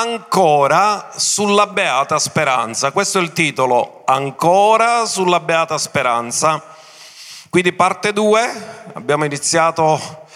ancora sulla beata speranza. Questo è il titolo, ancora sulla beata speranza. Quindi parte 2, abbiamo iniziato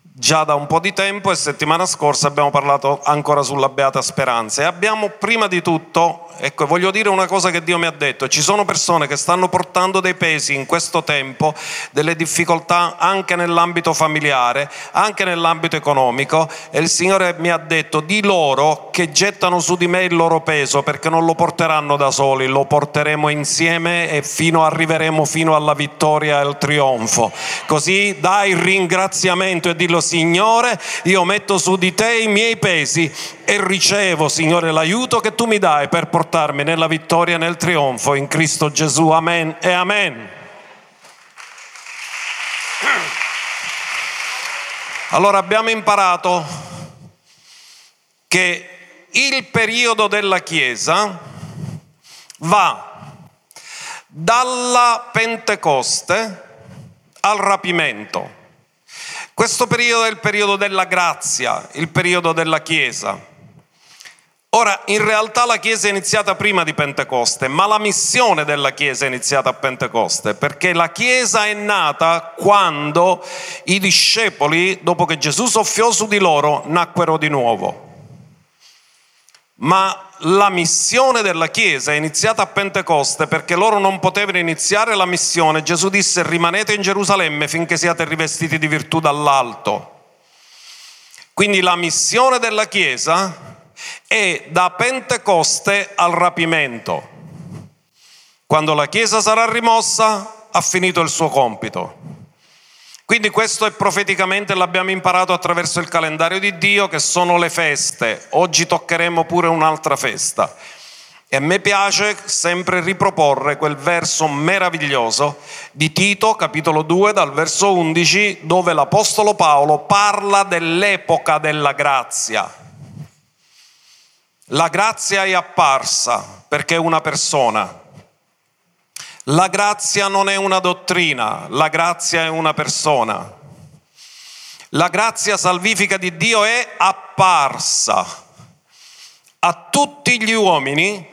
già da un po' di tempo e settimana scorsa abbiamo parlato ancora sulla beata speranza e abbiamo prima di tutto, ecco voglio dire una cosa che Dio mi ha detto, ci sono persone che stanno portando dei pesi in questo tempo, delle difficoltà anche nell'ambito familiare, anche nell'ambito economico e il Signore mi ha detto di loro che gettano su di me il loro peso perché non lo porteranno da soli, lo porteremo insieme e fino arriveremo fino alla vittoria e al trionfo. Così dai il ringraziamento e dillo Signore, io metto su di te i miei pesi e ricevo, Signore, l'aiuto che tu mi dai per portarmi nella vittoria e nel trionfo in Cristo Gesù. Amen e amen. Allora abbiamo imparato che il periodo della Chiesa va dalla Pentecoste al rapimento. Questo periodo è il periodo della grazia, il periodo della Chiesa. Ora, in realtà la Chiesa è iniziata prima di Pentecoste, ma la missione della Chiesa è iniziata a Pentecoste, perché la Chiesa è nata quando i discepoli, dopo che Gesù soffiò su di loro, nacquero di nuovo. Ma la missione della Chiesa è iniziata a Pentecoste perché loro non potevano iniziare la missione. Gesù disse rimanete in Gerusalemme finché siate rivestiti di virtù dall'alto. Quindi la missione della Chiesa è da Pentecoste al rapimento. Quando la Chiesa sarà rimossa ha finito il suo compito. Quindi questo è profeticamente, l'abbiamo imparato attraverso il calendario di Dio, che sono le feste. Oggi toccheremo pure un'altra festa. E a me piace sempre riproporre quel verso meraviglioso di Tito, capitolo 2, dal verso 11, dove l'Apostolo Paolo parla dell'epoca della grazia. La grazia è apparsa perché è una persona, la grazia non è una dottrina, la grazia è una persona. La grazia salvifica di Dio è apparsa a tutti gli uomini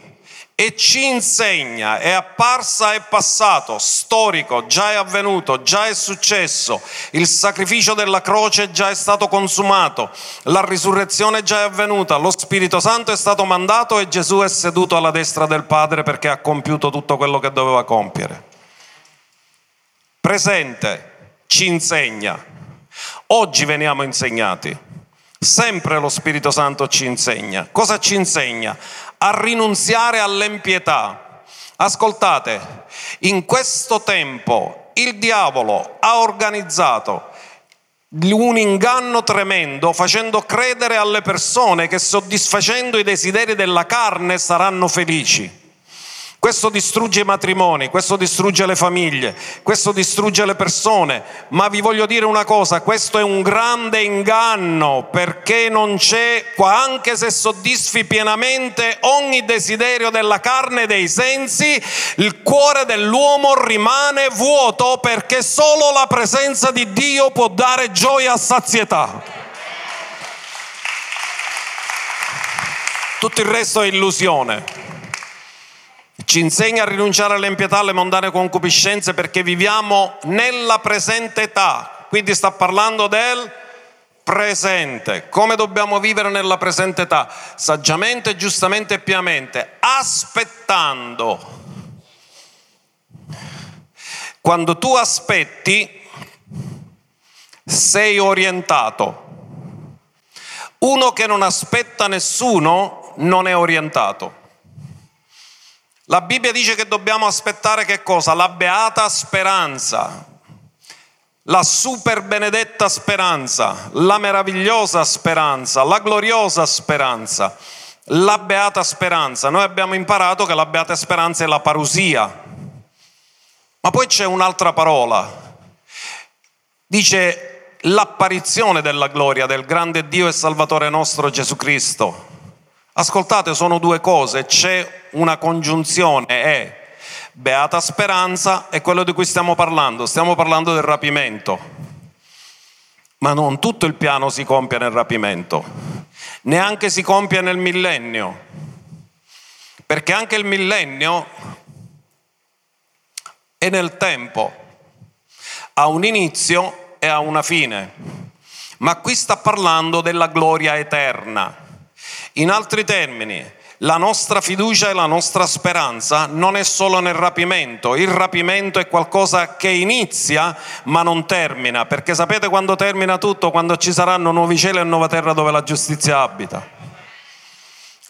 e ci insegna, è apparsa, è passato, storico, già è avvenuto, già è successo, il sacrificio della croce già è stato consumato, la risurrezione già è avvenuta, lo Spirito Santo è stato mandato e Gesù è seduto alla destra del Padre perché ha compiuto tutto quello che doveva compiere. Presente, ci insegna. Oggi veniamo insegnati. Sempre lo Spirito Santo ci insegna. Cosa ci insegna? A rinunziare all'empietà. Ascoltate, in questo tempo il diavolo ha organizzato un inganno tremendo facendo credere alle persone che soddisfacendo i desideri della carne saranno felici. Questo distrugge i matrimoni, questo distrugge le famiglie, questo distrugge le persone, ma vi voglio dire una cosa, questo è un grande inganno perché non c'è, anche se soddisfi pienamente ogni desiderio della carne e dei sensi, il cuore dell'uomo rimane vuoto perché solo la presenza di Dio può dare gioia a sazietà. Tutto il resto è illusione. Ci insegna a rinunciare all'impietà, alle mondane concupiscenze perché viviamo nella presente età. Quindi sta parlando del presente. Come dobbiamo vivere nella presente età? Saggiamente, giustamente e piamente, aspettando. Quando tu aspetti, sei orientato. Uno che non aspetta nessuno non è orientato. La Bibbia dice che dobbiamo aspettare che cosa? La beata speranza, la super benedetta speranza, la meravigliosa speranza, la gloriosa speranza, la beata speranza. Noi abbiamo imparato che la beata speranza è la parusia, ma poi c'è un'altra parola, dice l'apparizione della gloria del grande Dio e Salvatore nostro Gesù Cristo. Ascoltate, sono due cose, c'è una congiunzione, è beata speranza è quello di cui stiamo parlando, stiamo parlando del rapimento, ma non tutto il piano si compie nel rapimento. neanche si compie nel millennio, perché anche il millennio è nel tempo, ha un inizio e ha una fine, ma qui sta parlando della gloria eterna. In altri termini, la nostra fiducia e la nostra speranza non è solo nel rapimento, il rapimento è qualcosa che inizia ma non termina, perché sapete quando termina tutto? Quando ci saranno nuovi cieli e nuova terra dove la giustizia abita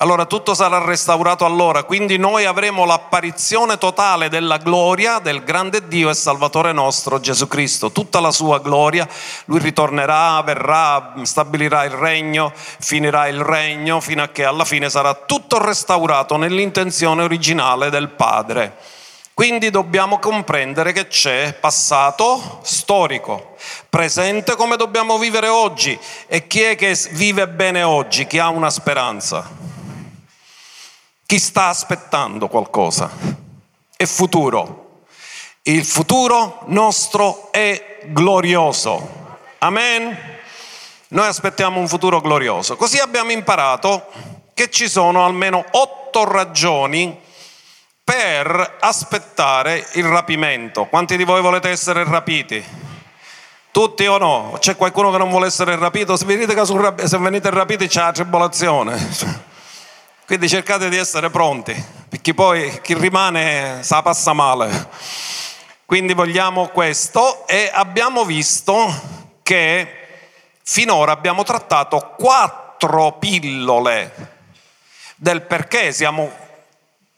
allora tutto sarà restaurato allora, quindi noi avremo l'apparizione totale della gloria del grande Dio e Salvatore nostro Gesù Cristo, tutta la sua gloria, lui ritornerà, verrà, stabilirà il regno, finirà il regno fino a che alla fine sarà tutto restaurato nell'intenzione originale del Padre. Quindi dobbiamo comprendere che c'è passato storico, presente come dobbiamo vivere oggi. E chi è che vive bene oggi, chi ha una speranza. Chi sta aspettando qualcosa? È futuro. Il futuro nostro è glorioso. Amen. Noi aspettiamo un futuro glorioso. Così abbiamo imparato che ci sono almeno otto ragioni per aspettare il rapimento. Quanti di voi volete essere rapiti? Tutti o no? C'è qualcuno che non vuole essere rapito? Se venite, se venite rapiti c'è la tribolazione. Quindi cercate di essere pronti, perché poi chi rimane sa passa male. Quindi vogliamo questo e abbiamo visto che finora abbiamo trattato quattro pillole del perché siamo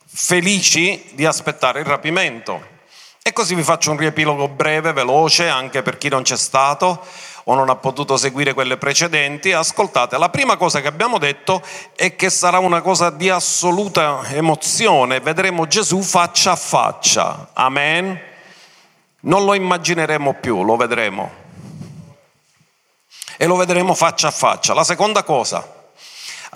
felici di aspettare il rapimento. E così vi faccio un riepilogo breve, veloce, anche per chi non c'è stato o non ha potuto seguire quelle precedenti, ascoltate, la prima cosa che abbiamo detto è che sarà una cosa di assoluta emozione, vedremo Gesù faccia a faccia, amen? Non lo immagineremo più, lo vedremo. E lo vedremo faccia a faccia. La seconda cosa,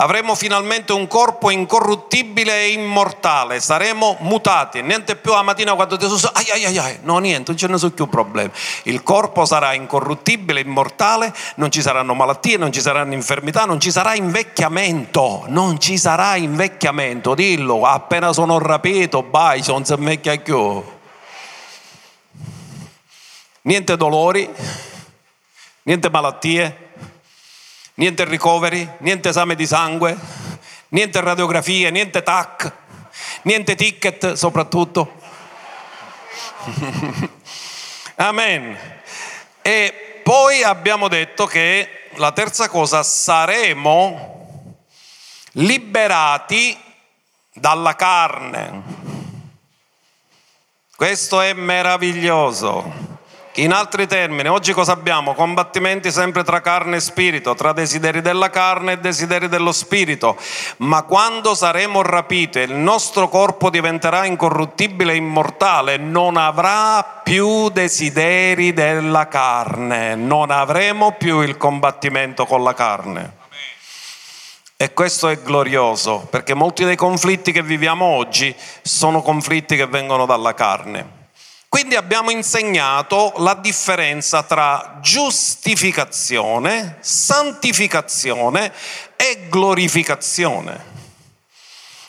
avremo finalmente un corpo incorruttibile e immortale, saremo mutati, niente più la mattina quando ti sono, ai ai ai, ai. no niente, non ce ne sono più problemi, il corpo sarà incorruttibile, immortale, non ci saranno malattie, non ci saranno infermità, non ci sarà invecchiamento, non ci sarà invecchiamento, dillo, appena sono rapito, vai, non si invecchia più. Niente dolori, niente malattie, niente ricoveri, niente esame di sangue, niente radiografie, niente TAC, niente ticket soprattutto. Amen. E poi abbiamo detto che la terza cosa, saremo liberati dalla carne. Questo è meraviglioso. In altri termini, oggi cosa abbiamo? Combattimenti sempre tra carne e spirito, tra desideri della carne e desideri dello spirito. Ma quando saremo rapiti e il nostro corpo diventerà incorruttibile e immortale, non avrà più desideri della carne, non avremo più il combattimento con la carne. E questo è glorioso, perché molti dei conflitti che viviamo oggi sono conflitti che vengono dalla carne. Quindi abbiamo insegnato la differenza tra giustificazione, santificazione e glorificazione.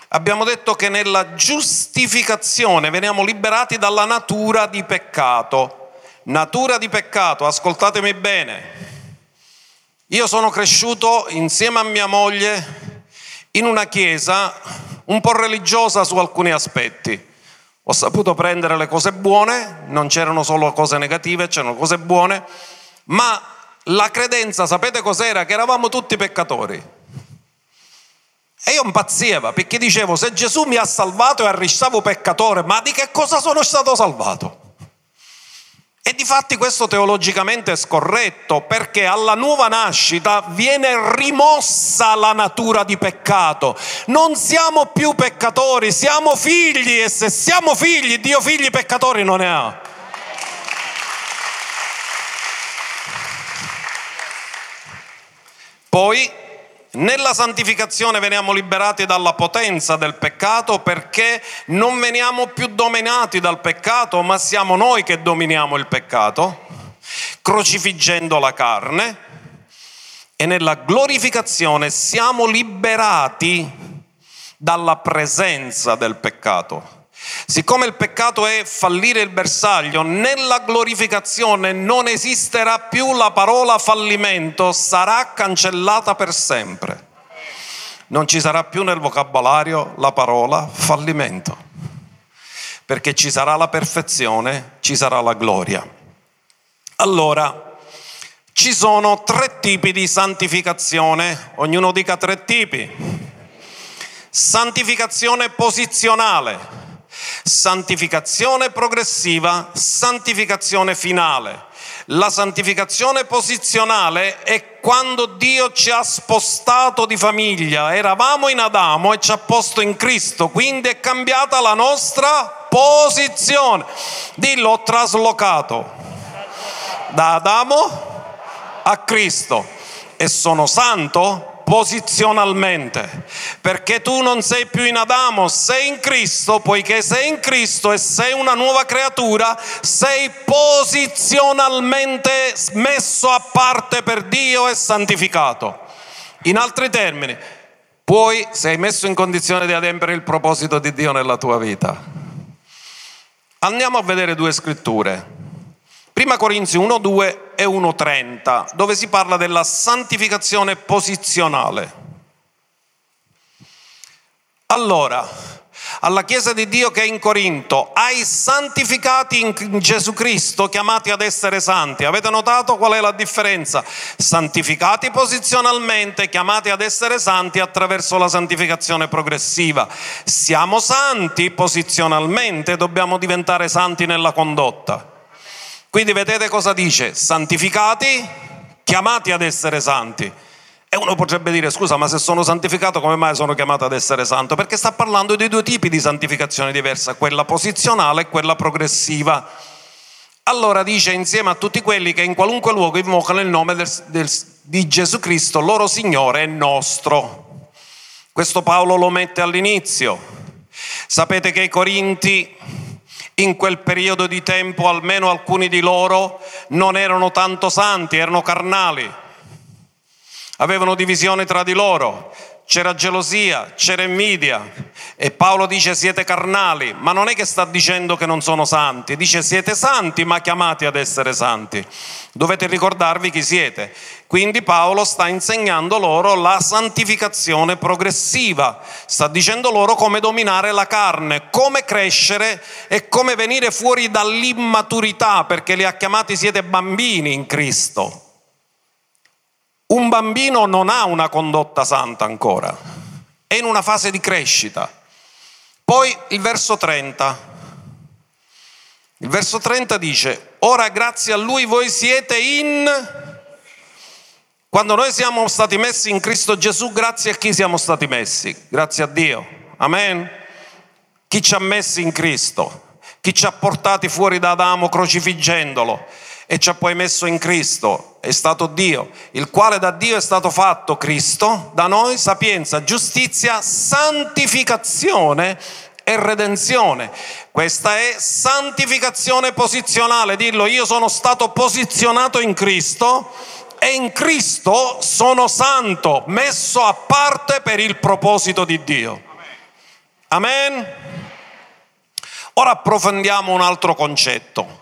Abbiamo detto che nella giustificazione veniamo liberati dalla natura di peccato. Natura di peccato, ascoltatemi bene. Io sono cresciuto insieme a mia moglie in una chiesa un po' religiosa su alcuni aspetti ho saputo prendere le cose buone, non c'erano solo cose negative, c'erano cose buone, ma la credenza, sapete cos'era? Che eravamo tutti peccatori. E io impazziva perché dicevo, se Gesù mi ha salvato e arrestavo peccatore, ma di che cosa sono stato salvato? E di fatti questo teologicamente è scorretto perché alla nuova nascita viene rimossa la natura di peccato. Non siamo più peccatori, siamo figli e se siamo figli, Dio figli peccatori non ne ha. Poi nella santificazione veniamo liberati dalla potenza del peccato perché non veniamo più dominati dal peccato, ma siamo noi che dominiamo il peccato, crocifiggendo la carne. e nella glorificazione siamo liberati dalla presenza del peccato. Siccome il peccato è fallire il bersaglio, nella glorificazione non esisterà più la parola fallimento, sarà cancellata per sempre. Non ci sarà più nel vocabolario la parola fallimento, perché ci sarà la perfezione, ci sarà la gloria. Allora, ci sono tre tipi di santificazione, ognuno dica tre tipi. Santificazione posizionale santificazione progressiva, santificazione finale. La santificazione posizionale è quando Dio ci ha spostato di famiglia, eravamo in Adamo e ci ha posto in Cristo, quindi è cambiata la nostra posizione. Dillo, ho traslocato da Adamo a Cristo e sono santo posizionalmente, perché tu non sei più in Adamo, sei in Cristo, poiché sei in Cristo e sei una nuova creatura, sei posizionalmente messo a parte per Dio e santificato. In altri termini, poi sei messo in condizione di adempiere il proposito di Dio nella tua vita. Andiamo a vedere due scritture. Prima Corinzi 1.2 e 1.30, dove si parla della santificazione posizionale. Allora, alla Chiesa di Dio che è in Corinto, ai santificati in Gesù Cristo, chiamati ad essere santi. Avete notato qual è la differenza? Santificati posizionalmente, chiamati ad essere santi attraverso la santificazione progressiva. Siamo santi posizionalmente, dobbiamo diventare santi nella condotta. Quindi vedete cosa dice? Santificati, chiamati ad essere santi. E uno potrebbe dire, scusa, ma se sono santificato come mai sono chiamato ad essere santo? Perché sta parlando di due tipi di santificazione diversa, quella posizionale e quella progressiva. Allora dice insieme a tutti quelli che in qualunque luogo invocano il nome del, del, di Gesù Cristo, loro Signore e nostro. Questo Paolo lo mette all'inizio. Sapete che i Corinti in quel periodo di tempo almeno alcuni di loro non erano tanto santi, erano carnali, avevano divisione tra di loro, c'era gelosia, c'era invidia e Paolo dice siete carnali, ma non è che sta dicendo che non sono santi, dice siete santi ma chiamati ad essere santi. Dovete ricordarvi chi siete. Quindi Paolo sta insegnando loro la santificazione progressiva, sta dicendo loro come dominare la carne, come crescere e come venire fuori dall'immaturità, perché li ha chiamati siete bambini in Cristo. Un bambino non ha una condotta santa ancora, è in una fase di crescita. Poi il verso 30. Il verso 30 dice, ora grazie a lui voi siete in... Quando noi siamo stati messi in Cristo Gesù, grazie a chi siamo stati messi? Grazie a Dio. Amen. Chi ci ha messi in Cristo? Chi ci ha portati fuori da Adamo crocifiggendolo? E ci ha poi messo in Cristo, è stato Dio, il quale da Dio è stato fatto Cristo, da noi sapienza, giustizia, santificazione e redenzione. Questa è santificazione posizionale, dillo io sono stato posizionato in Cristo e in Cristo sono santo, messo a parte per il proposito di Dio. Amen. Ora approfondiamo un altro concetto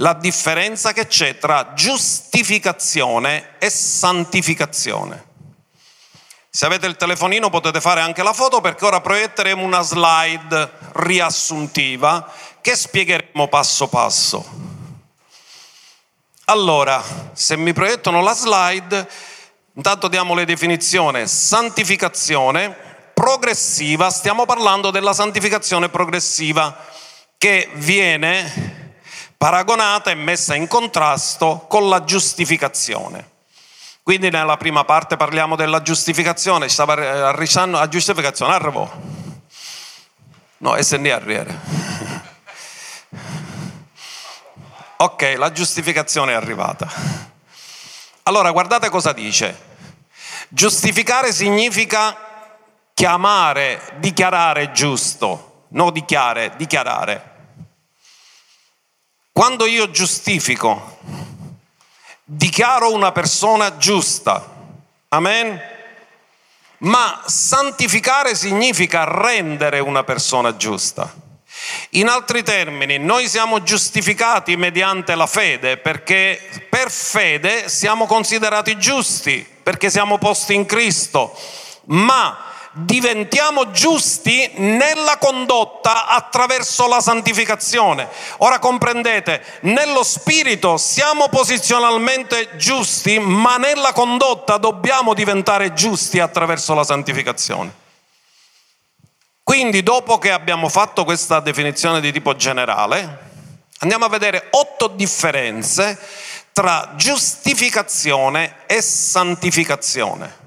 la differenza che c'è tra giustificazione e santificazione. Se avete il telefonino potete fare anche la foto perché ora proietteremo una slide riassuntiva che spiegheremo passo passo. Allora, se mi proiettano la slide, intanto diamo le definizioni. Santificazione progressiva, stiamo parlando della santificazione progressiva che viene paragonata e messa in contrasto con la giustificazione. Quindi nella prima parte parliamo della giustificazione, stava arrivando la giustificazione, arrivò. No, SND arriere. Ok, la giustificazione è arrivata. Allora, guardate cosa dice. Giustificare significa chiamare, dichiarare giusto, no dichiare, dichiarare. Quando io giustifico, dichiaro una persona giusta. Amen? Ma santificare significa rendere una persona giusta. In altri termini, noi siamo giustificati mediante la fede perché per fede siamo considerati giusti, perché siamo posti in Cristo, ma diventiamo giusti nella condotta attraverso la santificazione. Ora comprendete, nello spirito siamo posizionalmente giusti, ma nella condotta dobbiamo diventare giusti attraverso la santificazione. Quindi dopo che abbiamo fatto questa definizione di tipo generale, andiamo a vedere otto differenze tra giustificazione e santificazione.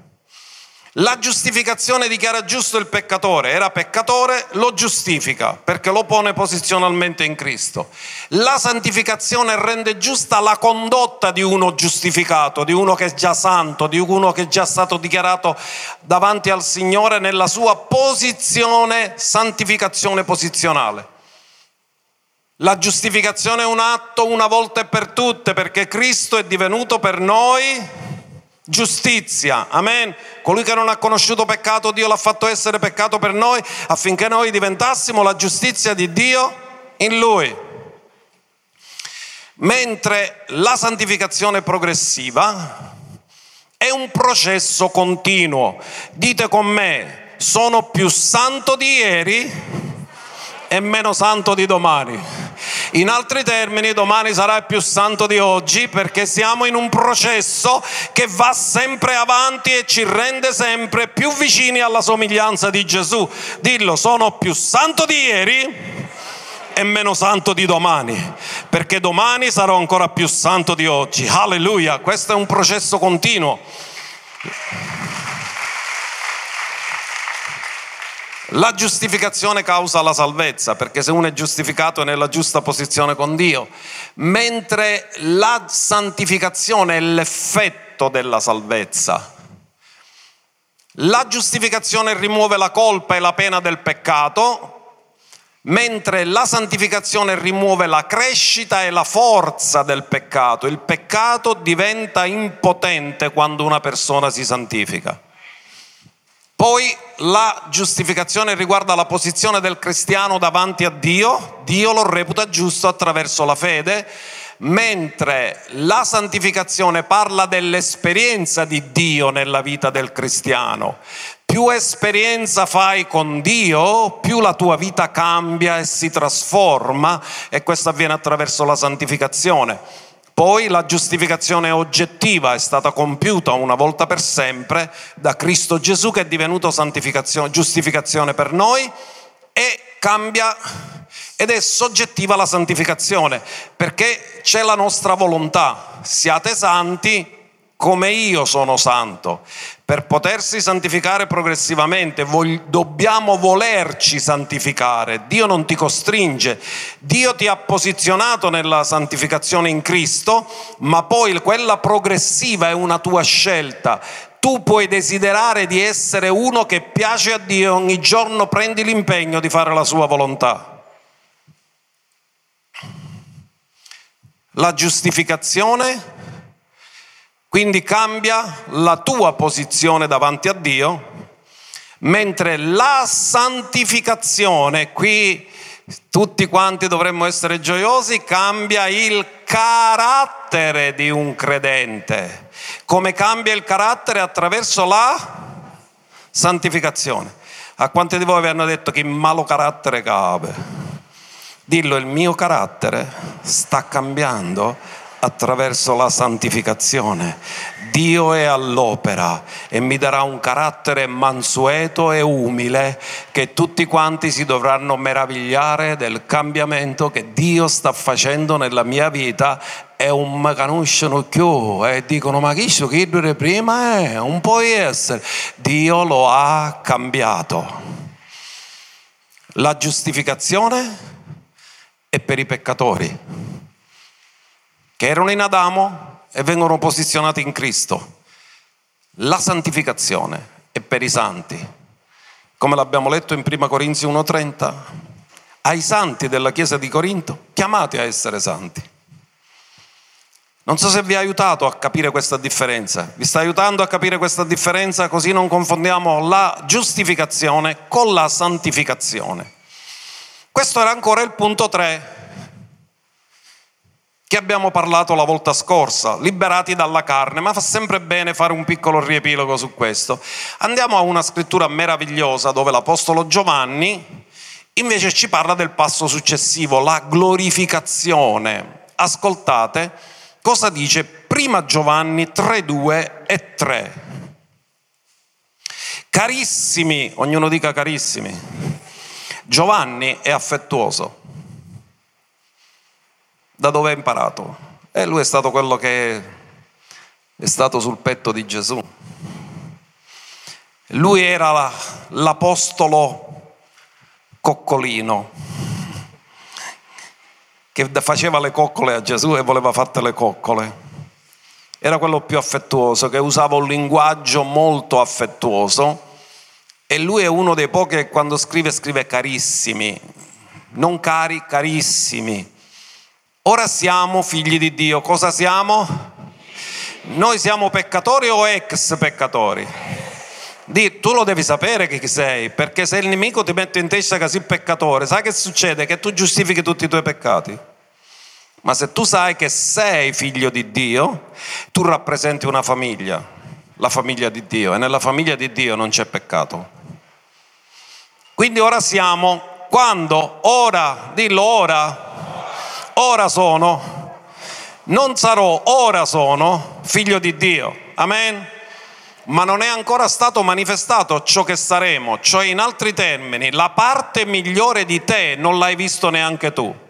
La giustificazione dichiara giusto il peccatore, era peccatore, lo giustifica perché lo pone posizionalmente in Cristo. La santificazione rende giusta la condotta di uno giustificato, di uno che è già santo, di uno che è già stato dichiarato davanti al Signore nella sua posizione, santificazione posizionale. La giustificazione è un atto una volta e per tutte perché Cristo è divenuto per noi giustizia, amen. Colui che non ha conosciuto peccato, Dio l'ha fatto essere peccato per noi affinché noi diventassimo la giustizia di Dio in Lui. Mentre la santificazione progressiva è un processo continuo. Dite con me, sono più santo di ieri e meno santo di domani. In altri termini, domani sarà più santo di oggi perché siamo in un processo che va sempre avanti e ci rende sempre più vicini alla somiglianza di Gesù. Dillo, sono più santo di ieri e meno santo di domani, perché domani sarò ancora più santo di oggi. Alleluia, questo è un processo continuo. La giustificazione causa la salvezza, perché se uno è giustificato è nella giusta posizione con Dio, mentre la santificazione è l'effetto della salvezza. La giustificazione rimuove la colpa e la pena del peccato, mentre la santificazione rimuove la crescita e la forza del peccato. Il peccato diventa impotente quando una persona si santifica. Poi la giustificazione riguarda la posizione del cristiano davanti a Dio, Dio lo reputa giusto attraverso la fede, mentre la santificazione parla dell'esperienza di Dio nella vita del cristiano. Più esperienza fai con Dio, più la tua vita cambia e si trasforma e questo avviene attraverso la santificazione. Poi la giustificazione oggettiva è stata compiuta una volta per sempre da Cristo Gesù che è divenuto giustificazione per noi e cambia ed è soggettiva la santificazione perché c'è la nostra volontà. Siate santi come io sono santo. Per potersi santificare progressivamente dobbiamo volerci santificare. Dio non ti costringe. Dio ti ha posizionato nella santificazione in Cristo, ma poi quella progressiva è una tua scelta. Tu puoi desiderare di essere uno che piace a Dio e ogni giorno prendi l'impegno di fare la sua volontà. La giustificazione quindi cambia la tua posizione davanti a Dio, mentre la santificazione, qui tutti quanti dovremmo essere gioiosi, cambia il carattere di un credente. Come cambia il carattere attraverso la santificazione. A quanti di voi vi hanno detto che malo carattere cade? Dillo, il mio carattere sta cambiando attraverso la santificazione. Dio è all'opera e mi darà un carattere mansueto e umile che tutti quanti si dovranno meravigliare del cambiamento che Dio sta facendo nella mia vita e un mi conoscono più e dicono ma chi so che dure prima è, un può essere. Dio lo ha cambiato. La giustificazione è per i peccatori che erano in Adamo e vengono posizionati in Cristo. La santificazione è per i santi, come l'abbiamo letto in 1 Corinzi 1.30, ai santi della Chiesa di Corinto, chiamati a essere santi. Non so se vi ha aiutato a capire questa differenza. Vi sta aiutando a capire questa differenza così non confondiamo la giustificazione con la santificazione. Questo era ancora il punto 3 che abbiamo parlato la volta scorsa, liberati dalla carne, ma fa sempre bene fare un piccolo riepilogo su questo. Andiamo a una scrittura meravigliosa dove l'Apostolo Giovanni invece ci parla del passo successivo, la glorificazione. Ascoltate cosa dice prima Giovanni 3, 2 e 3. Carissimi, ognuno dica carissimi, Giovanni è affettuoso. Da dove ha imparato? E lui è stato quello che è stato sul petto di Gesù. Lui era l'apostolo coccolino che faceva le coccole a Gesù e voleva fatte le coccole. Era quello più affettuoso, che usava un linguaggio molto affettuoso e lui è uno dei pochi che quando scrive scrive carissimi, non cari, carissimi. Ora siamo figli di Dio, cosa siamo? Noi siamo peccatori o ex peccatori? Di, tu lo devi sapere chi sei, perché se il nemico ti mette in testa che sei peccatore, sai che succede? Che tu giustifichi tutti i tuoi peccati. Ma se tu sai che sei figlio di Dio, tu rappresenti una famiglia, la famiglia di Dio, e nella famiglia di Dio non c'è peccato. Quindi ora siamo, quando? Ora, dillo ora, ora sono, non sarò, ora sono figlio di Dio. Amen ma non è ancora stato manifestato ciò che saremo, cioè in altri termini, la parte migliore di te non l'hai visto neanche tu.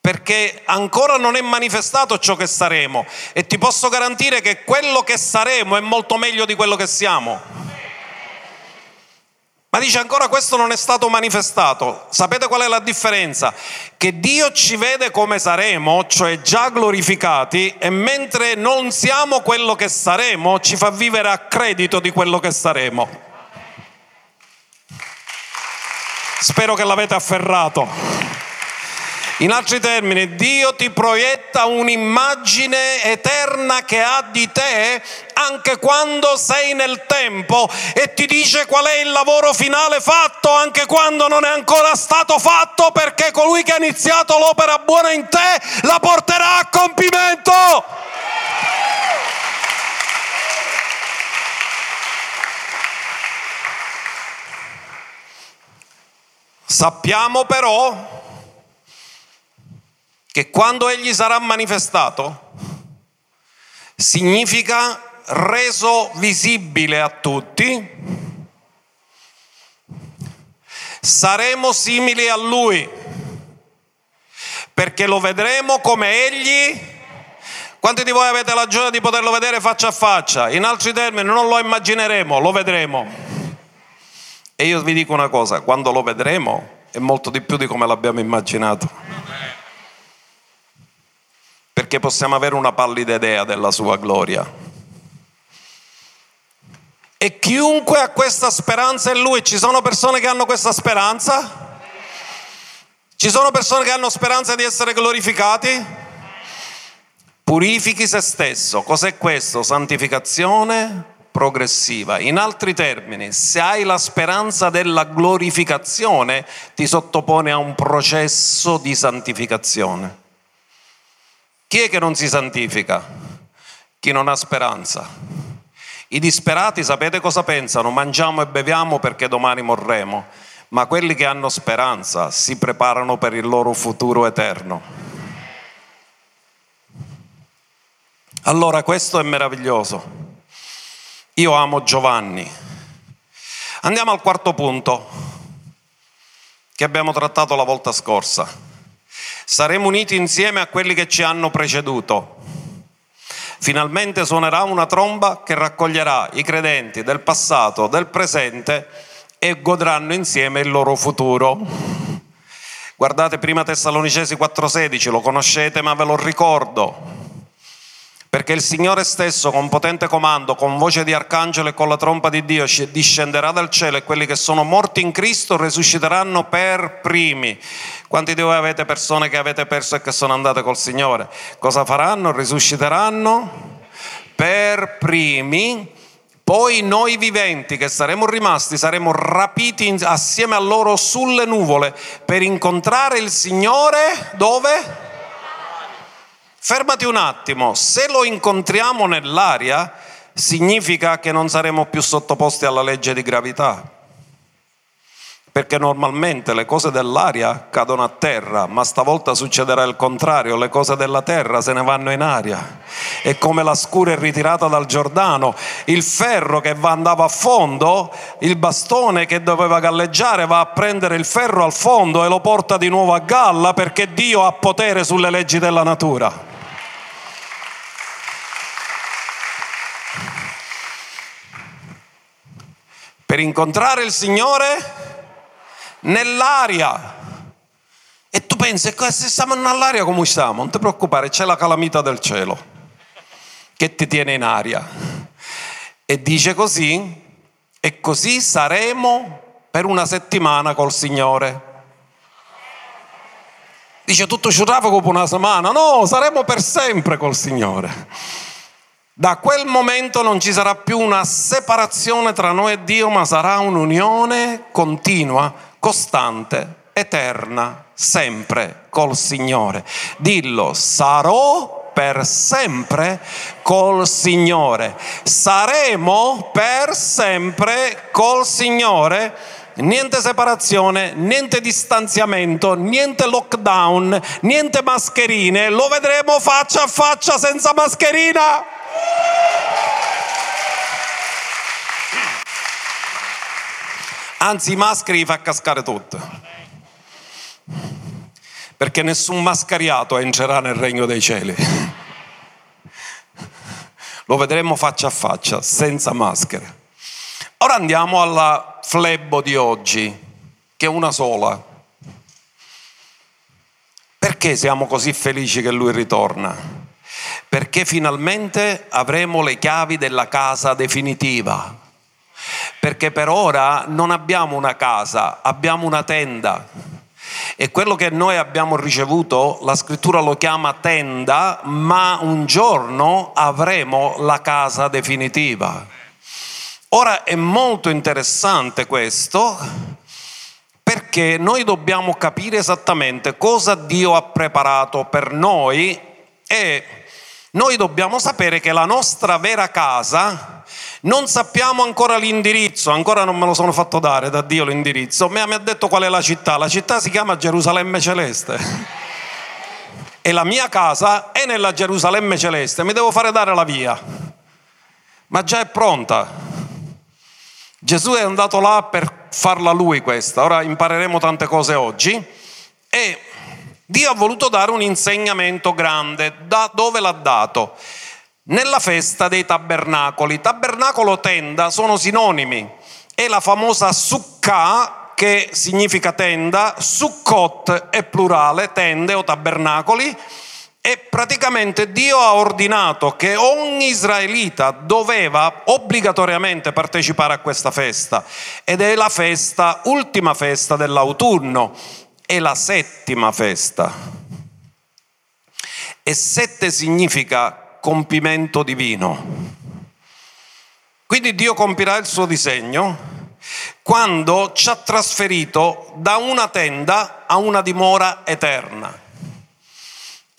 Perché ancora non è manifestato ciò che saremo e ti posso garantire che quello che saremo è molto meglio di quello che siamo. Ma dice ancora questo non è stato manifestato. Sapete qual è la differenza? Che Dio ci vede come saremo, cioè già glorificati, e mentre non siamo quello che saremo, ci fa vivere a credito di quello che saremo. Spero che l'avete afferrato. In altri termini, Dio ti proietta un'immagine eterna che ha di te anche quando sei nel tempo e ti dice qual è il lavoro finale fatto anche quando non è ancora stato fatto perché colui che ha iniziato l'opera buona in te la porterà a compimento. Sappiamo però che quando egli sarà manifestato significa reso visibile a tutti, saremo simili a lui, perché lo vedremo come egli. Quanti di voi avete la gioia di poterlo vedere faccia a faccia? In altri termini, non lo immagineremo, lo vedremo. E io vi dico una cosa, quando lo vedremo è molto di più di come l'abbiamo immaginato perché possiamo avere una pallida idea della sua gloria. E chiunque ha questa speranza in lui, ci sono persone che hanno questa speranza? Ci sono persone che hanno speranza di essere glorificati? Purifichi se stesso. Cos'è questo? Santificazione progressiva. In altri termini, se hai la speranza della glorificazione, ti sottopone a un processo di santificazione. Chi è che non si santifica? Chi non ha speranza. I disperati sapete cosa pensano? Mangiamo e beviamo perché domani morremo, ma quelli che hanno speranza si preparano per il loro futuro eterno. Allora questo è meraviglioso. Io amo Giovanni. Andiamo al quarto punto che abbiamo trattato la volta scorsa. Saremo uniti insieme a quelli che ci hanno preceduto. Finalmente suonerà una tromba che raccoglierà i credenti del passato, del presente e godranno insieme il loro futuro. Guardate prima Tessalonicesi 4:16, lo conoscete ma ve lo ricordo. Perché il Signore stesso con potente comando, con voce di arcangelo e con la trompa di Dio discenderà dal cielo e quelli che sono morti in Cristo risusciteranno per primi. Quanti di voi avete persone che avete perso e che sono andate col Signore? Cosa faranno? Risusciteranno per primi. Poi noi viventi che saremo rimasti saremo rapiti assieme a loro sulle nuvole per incontrare il Signore dove? Fermati un attimo, se lo incontriamo nell'aria significa che non saremo più sottoposti alla legge di gravità, perché normalmente le cose dell'aria cadono a terra, ma stavolta succederà il contrario, le cose della terra se ne vanno in aria. È come la scura è ritirata dal Giordano, il ferro che andava a fondo, il bastone che doveva galleggiare va a prendere il ferro al fondo e lo porta di nuovo a galla perché Dio ha potere sulle leggi della natura. Per incontrare il Signore nell'aria. E tu pensi, se stiamo nell'aria come stiamo? Non ti preoccupare, c'è la calamita del cielo che ti tiene in aria. E dice così, e così saremo per una settimana col Signore. Dice tutto ciurrafo dopo una settimana, no, saremo per sempre col Signore. Da quel momento non ci sarà più una separazione tra noi e Dio, ma sarà un'unione continua, costante, eterna, sempre col Signore. Dillo, sarò per sempre col Signore. Saremo per sempre col Signore. Niente separazione, niente distanziamento, niente lockdown, niente mascherine. Lo vedremo faccia a faccia senza mascherina. Anzi, i mascheri fa cascare tutto. Perché nessun mascariato entrerà nel regno dei cieli. Lo vedremo faccia a faccia, senza maschere. Ora andiamo alla flebbo di oggi, che è una sola. Perché siamo così felici che lui ritorna? Perché finalmente avremo le chiavi della casa definitiva. Perché per ora non abbiamo una casa, abbiamo una tenda. E quello che noi abbiamo ricevuto, la scrittura lo chiama tenda, ma un giorno avremo la casa definitiva. Ora è molto interessante questo perché noi dobbiamo capire esattamente cosa Dio ha preparato per noi e noi dobbiamo sapere che la nostra vera casa, non sappiamo ancora l'indirizzo, ancora non me lo sono fatto dare da Dio l'indirizzo, mi ha detto qual è la città, la città si chiama Gerusalemme Celeste. E la mia casa è nella Gerusalemme Celeste, mi devo fare dare la via, ma già è pronta. Gesù è andato là per farla lui questa, ora impareremo tante cose oggi. E Dio ha voluto dare un insegnamento grande. Da dove l'ha dato? Nella festa dei tabernacoli. Tabernacolo tenda sono sinonimi. È la famosa sukkah che significa tenda, sukkot è plurale, tende o tabernacoli. E praticamente Dio ha ordinato che ogni israelita doveva obbligatoriamente partecipare a questa festa ed è la festa, ultima festa dell'autunno è la settima festa. E sette significa compimento divino. Quindi Dio compirà il suo disegno quando ci ha trasferito da una tenda a una dimora eterna.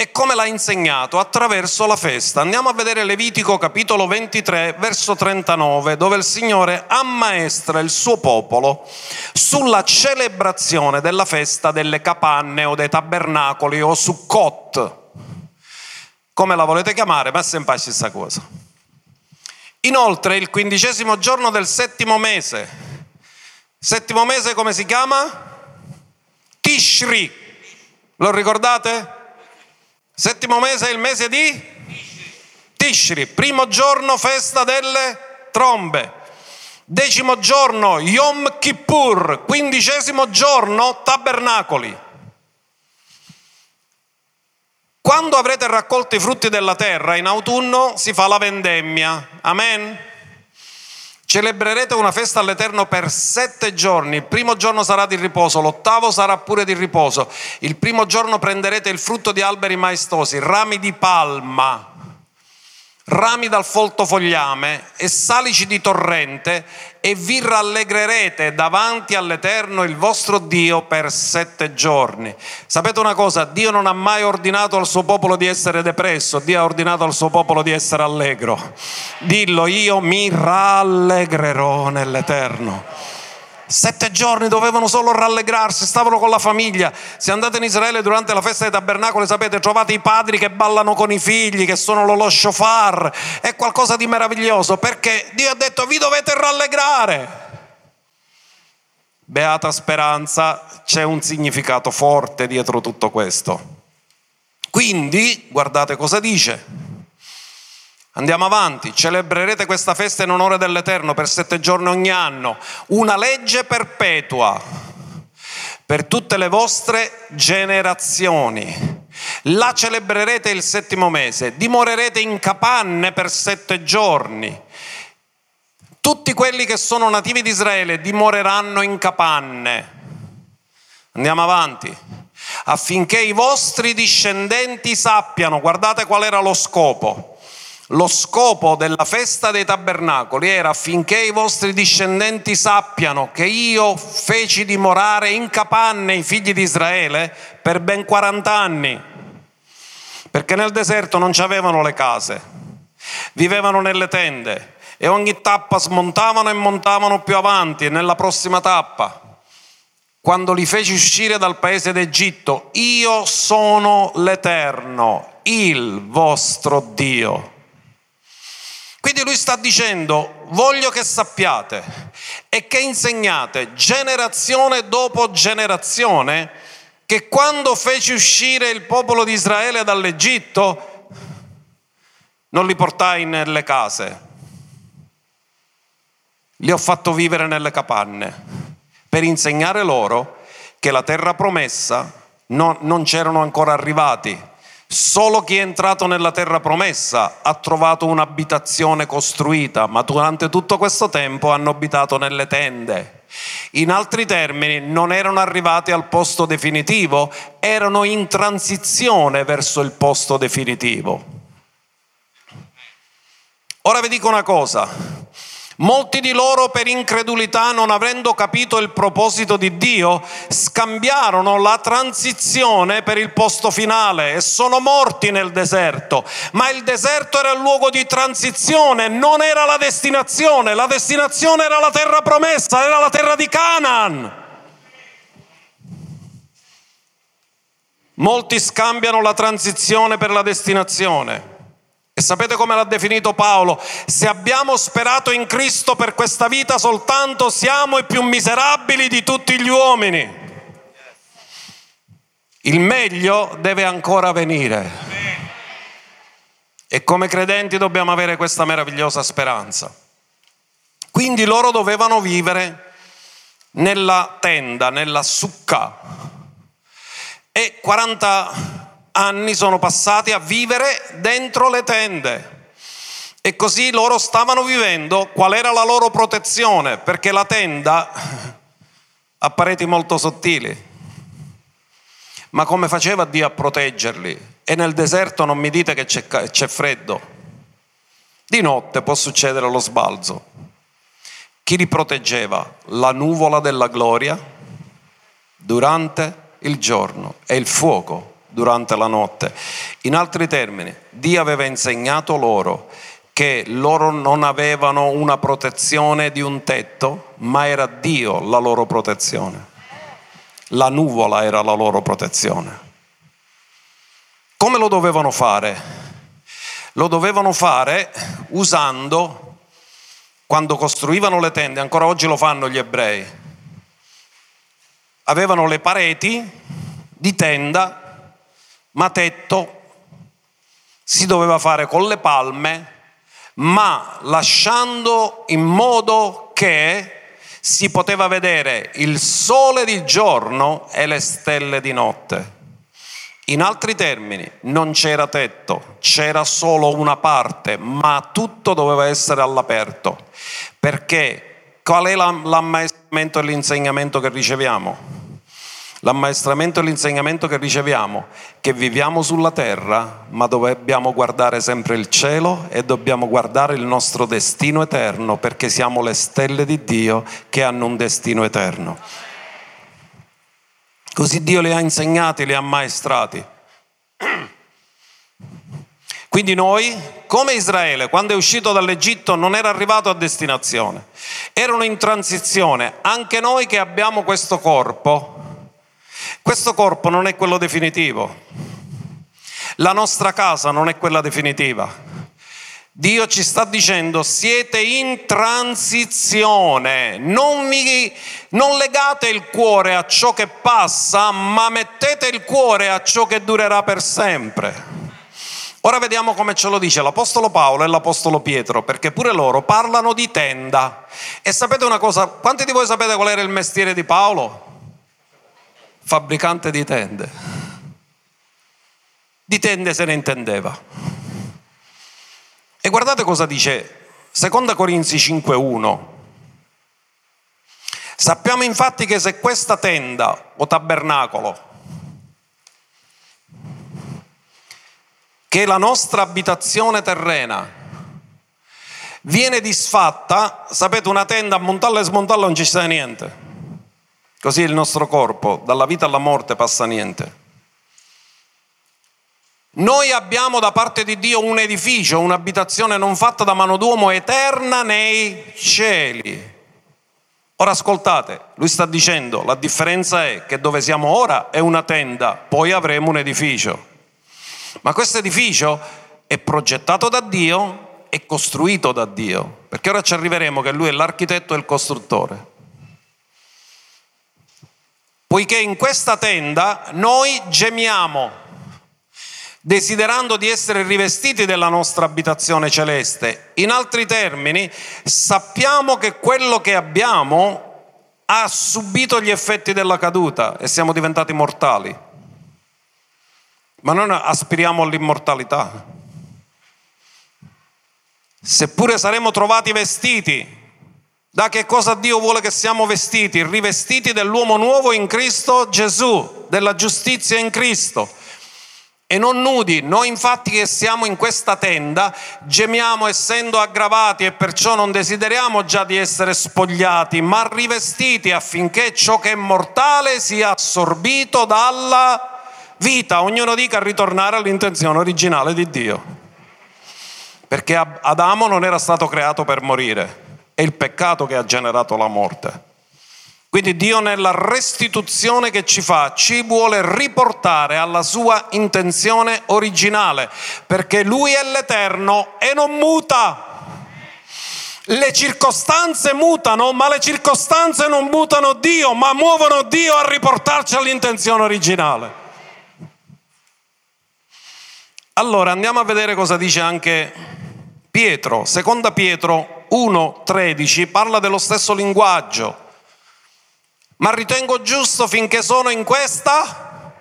E come l'ha insegnato? Attraverso la festa. Andiamo a vedere Levitico capitolo 23, verso 39, dove il Signore ammaestra il suo popolo sulla celebrazione della festa delle capanne o dei tabernacoli o Sukkot. Come la volete chiamare, ma è sempre la stessa cosa. Inoltre, il quindicesimo giorno del settimo mese, settimo mese come si chiama? Tishri. Lo ricordate? Settimo mese è il mese di Tishri, primo giorno festa delle trombe. Decimo giorno Yom Kippur, quindicesimo giorno tabernacoli. Quando avrete raccolto i frutti della terra, in autunno si fa la vendemmia. Amen. Celebrerete una festa all'Eterno per sette giorni. Il primo giorno sarà di riposo, l'ottavo sarà pure di riposo. Il primo giorno prenderete il frutto di alberi maestosi, rami di palma, rami dal folto fogliame e salici di torrente e vi rallegrerete davanti all'Eterno il vostro Dio per sette giorni. Sapete una cosa? Dio non ha mai ordinato al suo popolo di essere depresso, Dio ha ordinato al suo popolo di essere allegro. Dillo, io mi rallegrerò nell'Eterno. Sette giorni dovevano solo rallegrarsi, stavano con la famiglia. Se andate in Israele durante la festa dei tabernacoli, sapete, trovate i padri che ballano con i figli, che sono lo shofar. È qualcosa di meraviglioso perché Dio ha detto vi dovete rallegrare. Beata speranza, c'è un significato forte dietro tutto questo. Quindi, guardate cosa dice. Andiamo avanti, celebrerete questa festa in onore dell'Eterno per sette giorni ogni anno, una legge perpetua per tutte le vostre generazioni. La celebrerete il settimo mese, dimorerete in capanne per sette giorni. Tutti quelli che sono nativi di Israele dimoreranno in capanne. Andiamo avanti. Affinché i vostri discendenti sappiano, guardate qual era lo scopo lo scopo della festa dei tabernacoli era affinché i vostri discendenti sappiano che io feci dimorare in capanne i figli di Israele per ben 40 anni, perché nel deserto non c'avevano le case, vivevano nelle tende e ogni tappa smontavano e montavano più avanti nella prossima tappa. Quando li feci uscire dal paese d'Egitto, io sono l'Eterno, il vostro Dio. Quindi lui sta dicendo, voglio che sappiate e che insegnate generazione dopo generazione che quando feci uscire il popolo di Israele dall'Egitto non li portai nelle case, li ho fatto vivere nelle capanne per insegnare loro che la terra promessa non, non c'erano ancora arrivati Solo chi è entrato nella terra promessa ha trovato un'abitazione costruita, ma durante tutto questo tempo hanno abitato nelle tende. In altri termini, non erano arrivati al posto definitivo, erano in transizione verso il posto definitivo. Ora vi dico una cosa, Molti di loro per incredulità, non avendo capito il proposito di Dio, scambiarono la transizione per il posto finale e sono morti nel deserto. Ma il deserto era il luogo di transizione, non era la destinazione. La destinazione era la terra promessa, era la terra di Canaan. Molti scambiano la transizione per la destinazione. E sapete come l'ha definito Paolo? Se abbiamo sperato in Cristo per questa vita soltanto siamo i più miserabili di tutti gli uomini. Il meglio deve ancora venire. E come credenti dobbiamo avere questa meravigliosa speranza. Quindi loro dovevano vivere nella tenda, nella succa. E 40 anni sono passati a vivere dentro le tende. E così loro stavano vivendo qual era la loro protezione, perché la tenda ha pareti molto sottili. Ma come faceva Dio a proteggerli? E nel deserto non mi dite che c'è, c'è freddo. Di notte può succedere lo sbalzo. Chi li proteggeva? La nuvola della gloria durante il giorno e il fuoco durante la notte. In altri termini, Dio aveva insegnato loro che loro non avevano una protezione di un tetto, ma era Dio la loro protezione. La nuvola era la loro protezione. Come lo dovevano fare? Lo dovevano fare usando, quando costruivano le tende, ancora oggi lo fanno gli ebrei, avevano le pareti di tenda ma tetto si doveva fare con le palme, ma lasciando in modo che si poteva vedere il sole di giorno e le stelle di notte. In altri termini, non c'era tetto, c'era solo una parte, ma tutto doveva essere all'aperto. Perché qual è l'ammaestramento e l'insegnamento che riceviamo? L'ammaestramento e l'insegnamento che riceviamo, che viviamo sulla terra, ma dobbiamo guardare sempre il cielo e dobbiamo guardare il nostro destino eterno, perché siamo le stelle di Dio che hanno un destino eterno. Così Dio li ha insegnati, li ha ammaestrati. Quindi noi, come Israele, quando è uscito dall'Egitto non era arrivato a destinazione, erano in transizione. Anche noi che abbiamo questo corpo, questo corpo non è quello definitivo. La nostra casa non è quella definitiva. Dio ci sta dicendo siete in transizione, non, mi, non, legate il cuore a ciò che passa, ma mettete il cuore a ciò che durerà per sempre. Ora vediamo come ce lo dice l'Apostolo Paolo e l'Apostolo Pietro, perché pure loro parlano di tenda. E sapete una cosa, quanti di voi sapete qual era il mestiere di Paolo? Fabbricante di tende. Di tende se ne intendeva. E guardate cosa dice 2 Corinzi 5.1. Sappiamo infatti che se questa tenda o tabernacolo, che è la nostra abitazione terrena, viene disfatta, sapete una tenda a montarla e smontarla non ci sta niente. Così il nostro corpo, dalla vita alla morte passa niente. Noi abbiamo da parte di Dio un edificio, un'abitazione non fatta da mano d'uomo, eterna nei cieli. Ora ascoltate, lui sta dicendo, la differenza è che dove siamo ora è una tenda, poi avremo un edificio. Ma questo edificio è progettato da Dio e costruito da Dio, perché ora ci arriveremo che lui è l'architetto e il costruttore poiché in questa tenda noi gemiamo, desiderando di essere rivestiti della nostra abitazione celeste. In altri termini, sappiamo che quello che abbiamo ha subito gli effetti della caduta e siamo diventati mortali. Ma noi aspiriamo all'immortalità. Seppure saremo trovati vestiti da che cosa Dio vuole che siamo vestiti? Rivestiti dell'uomo nuovo in Cristo Gesù, della giustizia in Cristo. E non nudi, noi infatti che siamo in questa tenda gemiamo essendo aggravati e perciò non desideriamo già di essere spogliati, ma rivestiti affinché ciò che è mortale sia assorbito dalla vita. Ognuno dica ritornare all'intenzione originale di Dio. Perché Adamo non era stato creato per morire è il peccato che ha generato la morte. Quindi Dio nella restituzione che ci fa ci vuole riportare alla sua intenzione originale, perché Lui è l'Eterno e non muta. Le circostanze mutano, ma le circostanze non mutano Dio, ma muovono Dio a riportarci all'intenzione originale. Allora andiamo a vedere cosa dice anche Pietro, seconda Pietro 1.13 parla dello stesso linguaggio. Ma ritengo giusto finché sono in questa,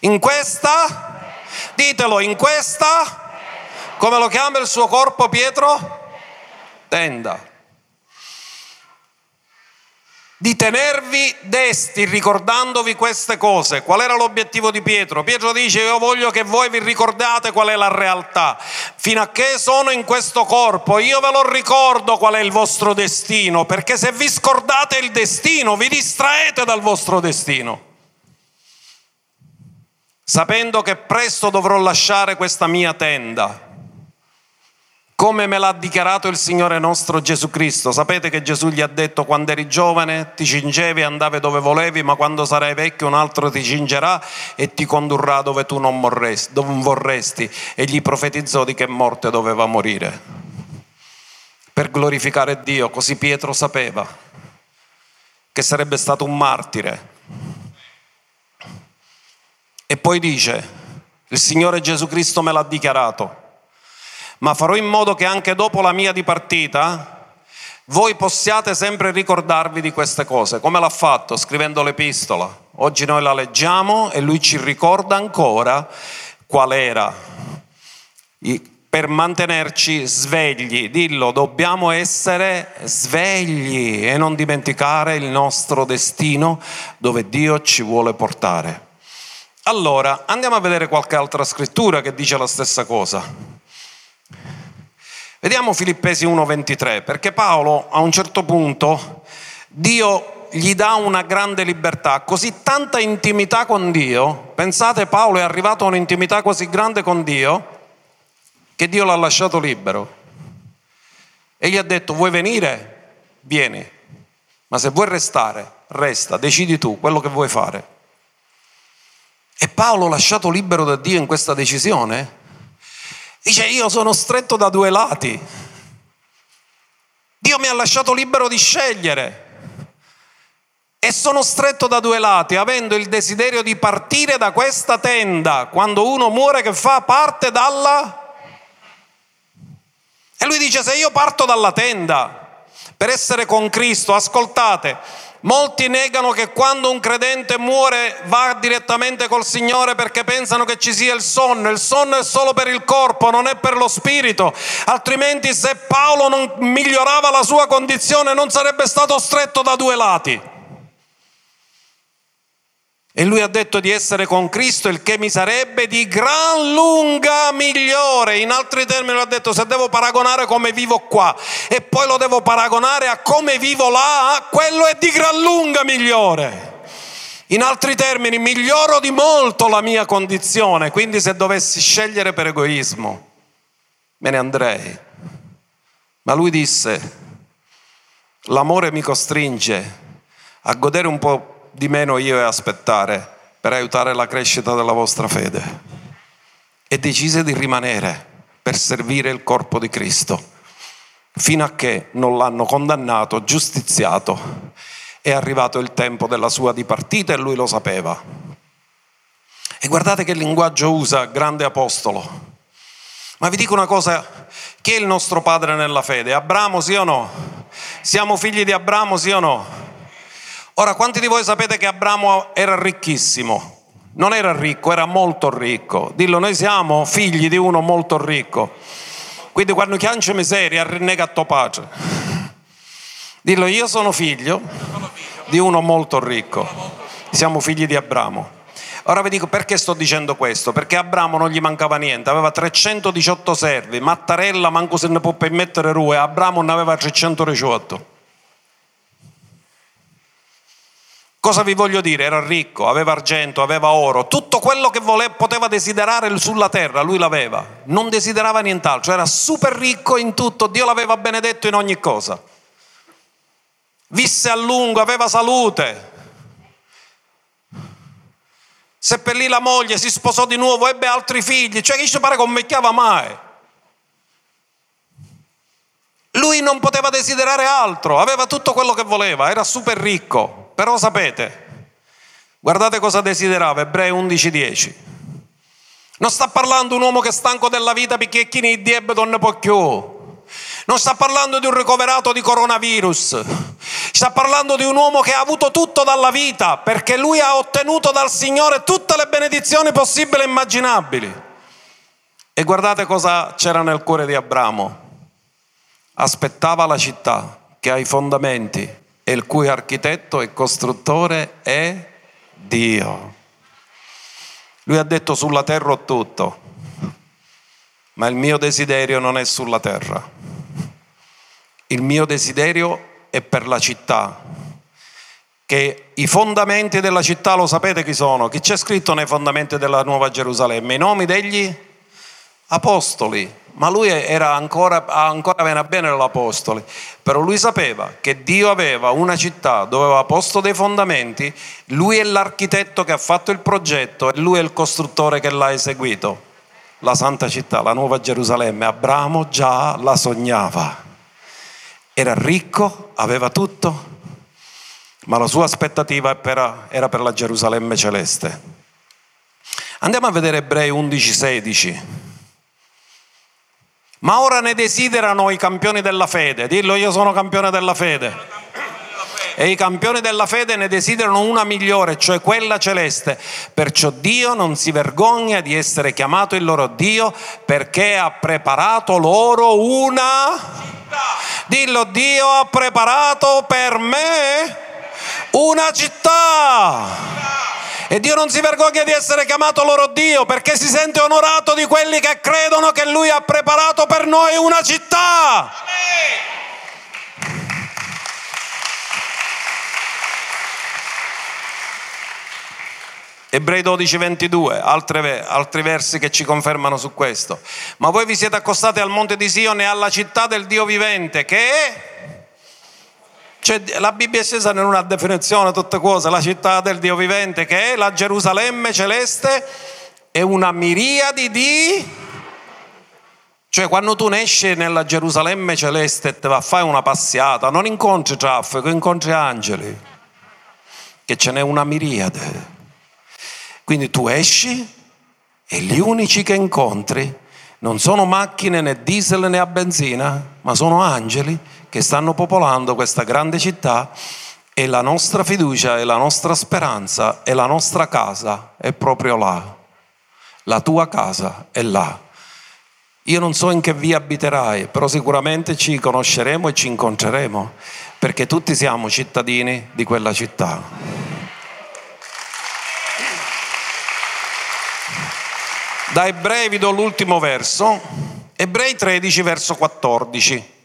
in questa, ditelo, in questa, come lo chiama il suo corpo Pietro? Tenda di tenervi desti ricordandovi queste cose. Qual era l'obiettivo di Pietro? Pietro dice io voglio che voi vi ricordate qual è la realtà. Fino a che sono in questo corpo io ve lo ricordo qual è il vostro destino, perché se vi scordate il destino vi distraete dal vostro destino. Sapendo che presto dovrò lasciare questa mia tenda come me l'ha dichiarato il Signore nostro Gesù Cristo. Sapete che Gesù gli ha detto quando eri giovane ti cingevi e andavi dove volevi, ma quando sarai vecchio un altro ti cingerà e ti condurrà dove tu non vorresti, dove vorresti. E gli profetizzò di che morte doveva morire. Per glorificare Dio, così Pietro sapeva che sarebbe stato un martire. E poi dice, il Signore Gesù Cristo me l'ha dichiarato ma farò in modo che anche dopo la mia dipartita voi possiate sempre ricordarvi di queste cose. Come l'ha fatto? Scrivendo l'epistola. Oggi noi la leggiamo e lui ci ricorda ancora qual era. Per mantenerci svegli, dillo, dobbiamo essere svegli e non dimenticare il nostro destino dove Dio ci vuole portare. Allora, andiamo a vedere qualche altra scrittura che dice la stessa cosa. Vediamo Filippesi 1:23, perché Paolo a un certo punto Dio gli dà una grande libertà, così tanta intimità con Dio, pensate Paolo è arrivato a un'intimità così grande con Dio che Dio l'ha lasciato libero e gli ha detto vuoi venire? Vieni, ma se vuoi restare, resta, decidi tu quello che vuoi fare. E Paolo lasciato libero da Dio in questa decisione Dice io sono stretto da due lati. Dio mi ha lasciato libero di scegliere. E sono stretto da due lati, avendo il desiderio di partire da questa tenda. Quando uno muore che fa parte dalla... E lui dice se io parto dalla tenda per essere con Cristo, ascoltate, Molti negano che quando un credente muore va direttamente col Signore perché pensano che ci sia il sonno. Il sonno è solo per il corpo, non è per lo spirito. Altrimenti se Paolo non migliorava la sua condizione non sarebbe stato stretto da due lati. E lui ha detto di essere con Cristo, il che mi sarebbe di gran lunga migliore. In altri termini ha detto se devo paragonare come vivo qua e poi lo devo paragonare a come vivo là, quello è di gran lunga migliore. In altri termini, miglioro di molto la mia condizione, quindi se dovessi scegliere per egoismo, me ne andrei. Ma lui disse, l'amore mi costringe a godere un po' di meno io e aspettare per aiutare la crescita della vostra fede. E decise di rimanere per servire il corpo di Cristo, fino a che non l'hanno condannato, giustiziato. È arrivato il tempo della sua dipartita e lui lo sapeva. E guardate che linguaggio usa, grande apostolo. Ma vi dico una cosa, chi è il nostro padre nella fede? Abramo sì o no? Siamo figli di Abramo sì o no? Ora, quanti di voi sapete che Abramo era ricchissimo? Non era ricco, era molto ricco. Dillo, noi siamo figli di uno molto ricco. Quindi quando chiancia miseria, rinnega a tuo padre. Dillo, io sono figlio di uno molto ricco. Siamo figli di Abramo. Ora vi dico perché sto dicendo questo, perché Abramo non gli mancava niente, aveva 318 servi, Mattarella manco se ne può permettere rue, Abramo ne aveva 318. Cosa vi voglio dire? Era ricco, aveva argento, aveva oro, tutto quello che voleva, poteva desiderare sulla terra, lui l'aveva. Non desiderava nient'altro, era super ricco in tutto, Dio l'aveva benedetto in ogni cosa. Visse a lungo, aveva salute. Seppellì la moglie, si sposò di nuovo, ebbe altri figli, cioè che ci pare che non vecchiava mai. Lui non poteva desiderare altro, aveva tutto quello che voleva, era super ricco. Però sapete, guardate cosa desiderava, Ebrei 11:10. Non sta parlando un uomo che è stanco della vita perché chi ne diebbe non ne può più. Non sta parlando di un ricoverato di coronavirus. Sta parlando di un uomo che ha avuto tutto dalla vita perché lui ha ottenuto dal Signore tutte le benedizioni possibili e immaginabili. E guardate cosa c'era nel cuore di Abramo. Aspettava la città che ha i fondamenti e il cui architetto e costruttore è Dio. Lui ha detto sulla terra ho tutto, ma il mio desiderio non è sulla terra. Il mio desiderio è per la città, che i fondamenti della città lo sapete chi sono? Chi c'è scritto nei fondamenti della Nuova Gerusalemme? I nomi degli apostoli ma lui era ancora, ancora meno bene l'apostolo, però lui sapeva che Dio aveva una città dove aveva posto dei fondamenti, lui è l'architetto che ha fatto il progetto e lui è il costruttore che l'ha eseguito. La santa città, la nuova Gerusalemme, Abramo già la sognava. Era ricco, aveva tutto, ma la sua aspettativa era per la Gerusalemme celeste. Andiamo a vedere Ebrei 11:16. Ma ora ne desiderano i campioni della fede. Dillo io sono campione della fede. E i campioni della fede ne desiderano una migliore, cioè quella celeste. Perciò Dio non si vergogna di essere chiamato il loro Dio perché ha preparato loro una... Dillo, Dio ha preparato per me una città. E Dio non si vergogna di essere chiamato loro Dio perché si sente onorato di quelli che credono che Lui ha preparato per noi una città. Ebrei 12, 22, altre, altri versi che ci confermano su questo. Ma voi vi siete accostati al monte di Sion e alla città del Dio vivente, che è cioè, la Bibbia è scesa in una definizione tutte cose, la città del Dio vivente che è la Gerusalemme celeste è una miriade di... Cioè quando tu esci nella Gerusalemme celeste e ti va a fare una passata, non incontri traffico, incontri angeli, che ce n'è una miriade. Quindi tu esci e gli unici che incontri non sono macchine né diesel né a benzina, ma sono angeli che stanno popolando questa grande città e la nostra fiducia e la nostra speranza e la nostra casa è proprio là. La tua casa è là. Io non so in che via abiterai, però sicuramente ci conosceremo e ci incontreremo, perché tutti siamo cittadini di quella città. Da Ebrei vi do l'ultimo verso, Ebrei 13 verso 14.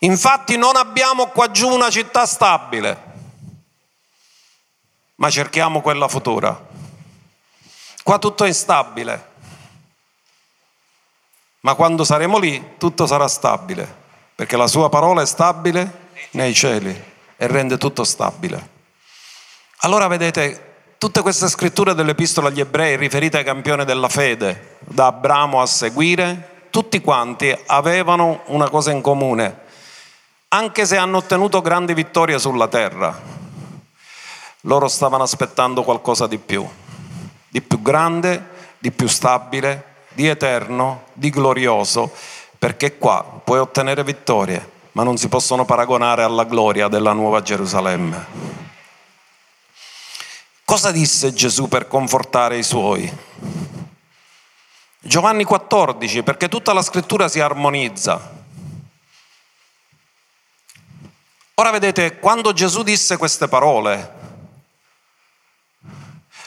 Infatti non abbiamo qua giù una città stabile, ma cerchiamo quella futura. Qua tutto è instabile, ma quando saremo lì tutto sarà stabile, perché la sua parola è stabile nei cieli e rende tutto stabile. Allora vedete, tutte queste scritture dell'epistola agli ebrei riferite ai campioni della fede, da Abramo a seguire, tutti quanti avevano una cosa in comune, anche se hanno ottenuto grandi vittorie sulla terra, loro stavano aspettando qualcosa di più, di più grande, di più stabile, di eterno, di glorioso, perché qua puoi ottenere vittorie, ma non si possono paragonare alla gloria della nuova Gerusalemme. Cosa disse Gesù per confortare i suoi? Giovanni 14, perché tutta la scrittura si armonizza. Ora vedete, quando Gesù disse queste parole,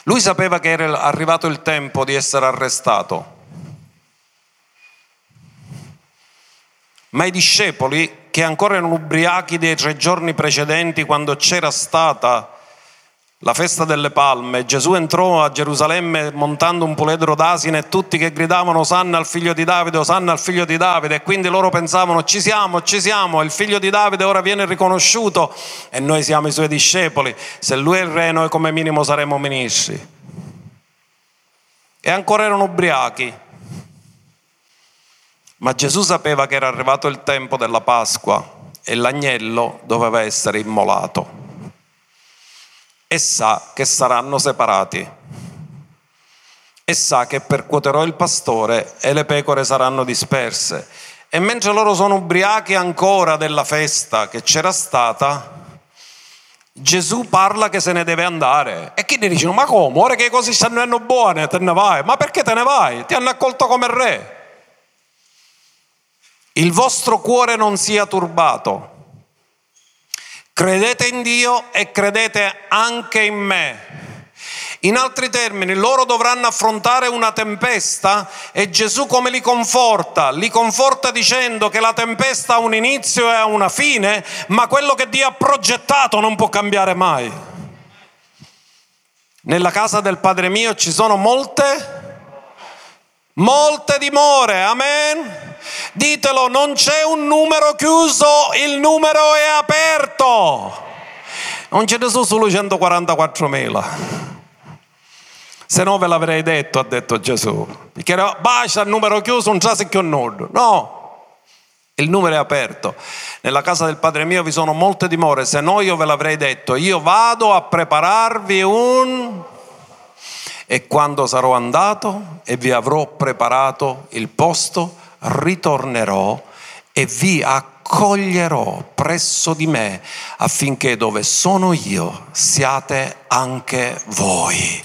lui sapeva che era arrivato il tempo di essere arrestato. Ma i discepoli, che ancora erano ubriachi dei tre giorni precedenti, quando c'era stata la festa delle palme, Gesù entrò a Gerusalemme montando un puledro d'asine e tutti che gridavano Osanna al figlio di Davide, Osanna al figlio di Davide e quindi loro pensavano ci siamo, ci siamo, il figlio di Davide ora viene riconosciuto e noi siamo i suoi discepoli, se lui è il re noi come minimo saremo ministri. E ancora erano ubriachi, ma Gesù sapeva che era arrivato il tempo della Pasqua e l'agnello doveva essere immolato e sa che saranno separati. E sa che percuoterò il pastore e le pecore saranno disperse. E mentre loro sono ubriachi ancora della festa che c'era stata, Gesù parla che se ne deve andare. E chi ne dice, ma come? Ora che cose stanno andando buone, te ne vai. Ma perché te ne vai? Ti hanno accolto come re. Il vostro cuore non sia turbato. Credete in Dio e credete anche in me. In altri termini, loro dovranno affrontare una tempesta e Gesù come li conforta? Li conforta dicendo che la tempesta ha un inizio e ha una fine, ma quello che Dio ha progettato non può cambiare mai. Nella casa del Padre mio ci sono molte, molte dimore, amen. Ditelo, non c'è un numero chiuso, il numero è aperto. Non ce ne sono solo 144.000. Se no ve l'avrei detto, ha detto Gesù. Perché basta il numero chiuso, non c'è più nulla. No, il numero è aperto. Nella casa del Padre mio vi sono molte dimore, se no io ve l'avrei detto. Io vado a prepararvi un... E quando sarò andato e vi avrò preparato il posto, ritornerò e vi accoglierò presso di me affinché dove sono io siate anche voi.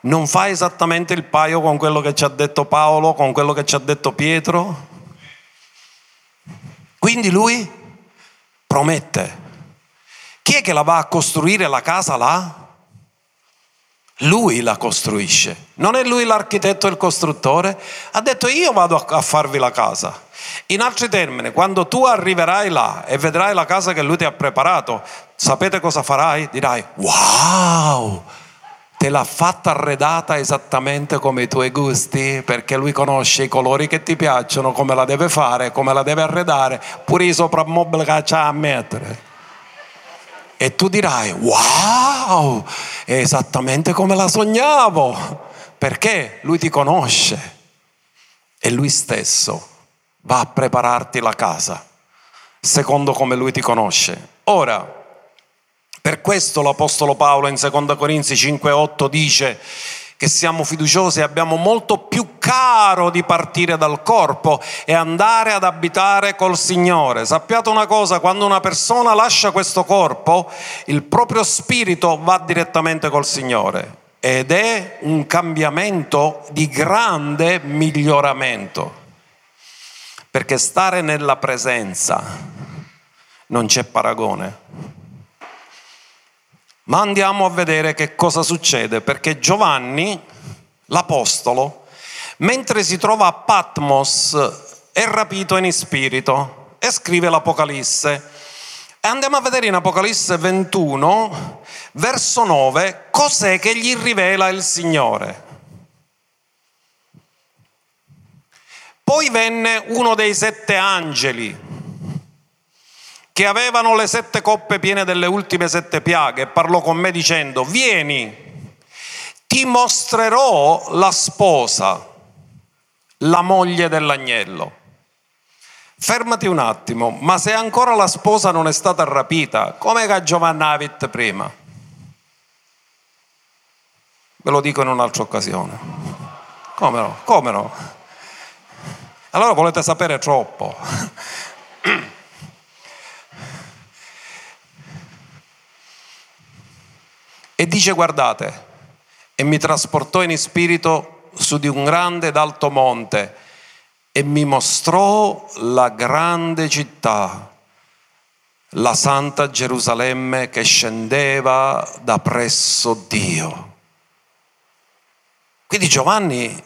Non fa esattamente il paio con quello che ci ha detto Paolo, con quello che ci ha detto Pietro? Quindi lui promette. Chi è che la va a costruire la casa là? Lui la costruisce. Non è lui l'architetto e il costruttore? Ha detto io vado a farvi la casa. In altri termini, quando tu arriverai là e vedrai la casa che lui ti ha preparato, sapete cosa farai? Dirai, wow, te l'ha fatta arredata esattamente come i tuoi gusti, perché lui conosce i colori che ti piacciono, come la deve fare, come la deve arredare, pure i soprammobili che c'ha a mettere. E tu dirai, wow, è esattamente come la sognavo, perché? Lui ti conosce. E lui stesso va a prepararti la casa, secondo come lui ti conosce. Ora, per questo l'Apostolo Paolo in 2 Corinzi 5:8 dice che siamo fiduciosi e abbiamo molto più caro di partire dal corpo e andare ad abitare col Signore. Sappiate una cosa, quando una persona lascia questo corpo, il proprio spirito va direttamente col Signore ed è un cambiamento di grande miglioramento perché stare nella presenza non c'è paragone. Ma andiamo a vedere che cosa succede, perché Giovanni, l'Apostolo, mentre si trova a Patmos, è rapito in spirito e scrive l'Apocalisse. Andiamo a vedere in Apocalisse 21, verso 9, cos'è che gli rivela il Signore. Poi venne uno dei sette angeli che avevano le sette coppe piene delle ultime sette piaghe e parlò con me dicendo, vieni, ti mostrerò la sposa, la moglie dell'agnello. Fermati un attimo, ma se ancora la sposa non è stata rapita, come che Giovanna Avit prima? Ve lo dico in un'altra occasione. Come no? Come no? Allora volete sapere troppo. E dice guardate, e mi trasportò in spirito su di un grande ed alto monte e mi mostrò la grande città, la santa Gerusalemme che scendeva da presso Dio. Quindi Giovanni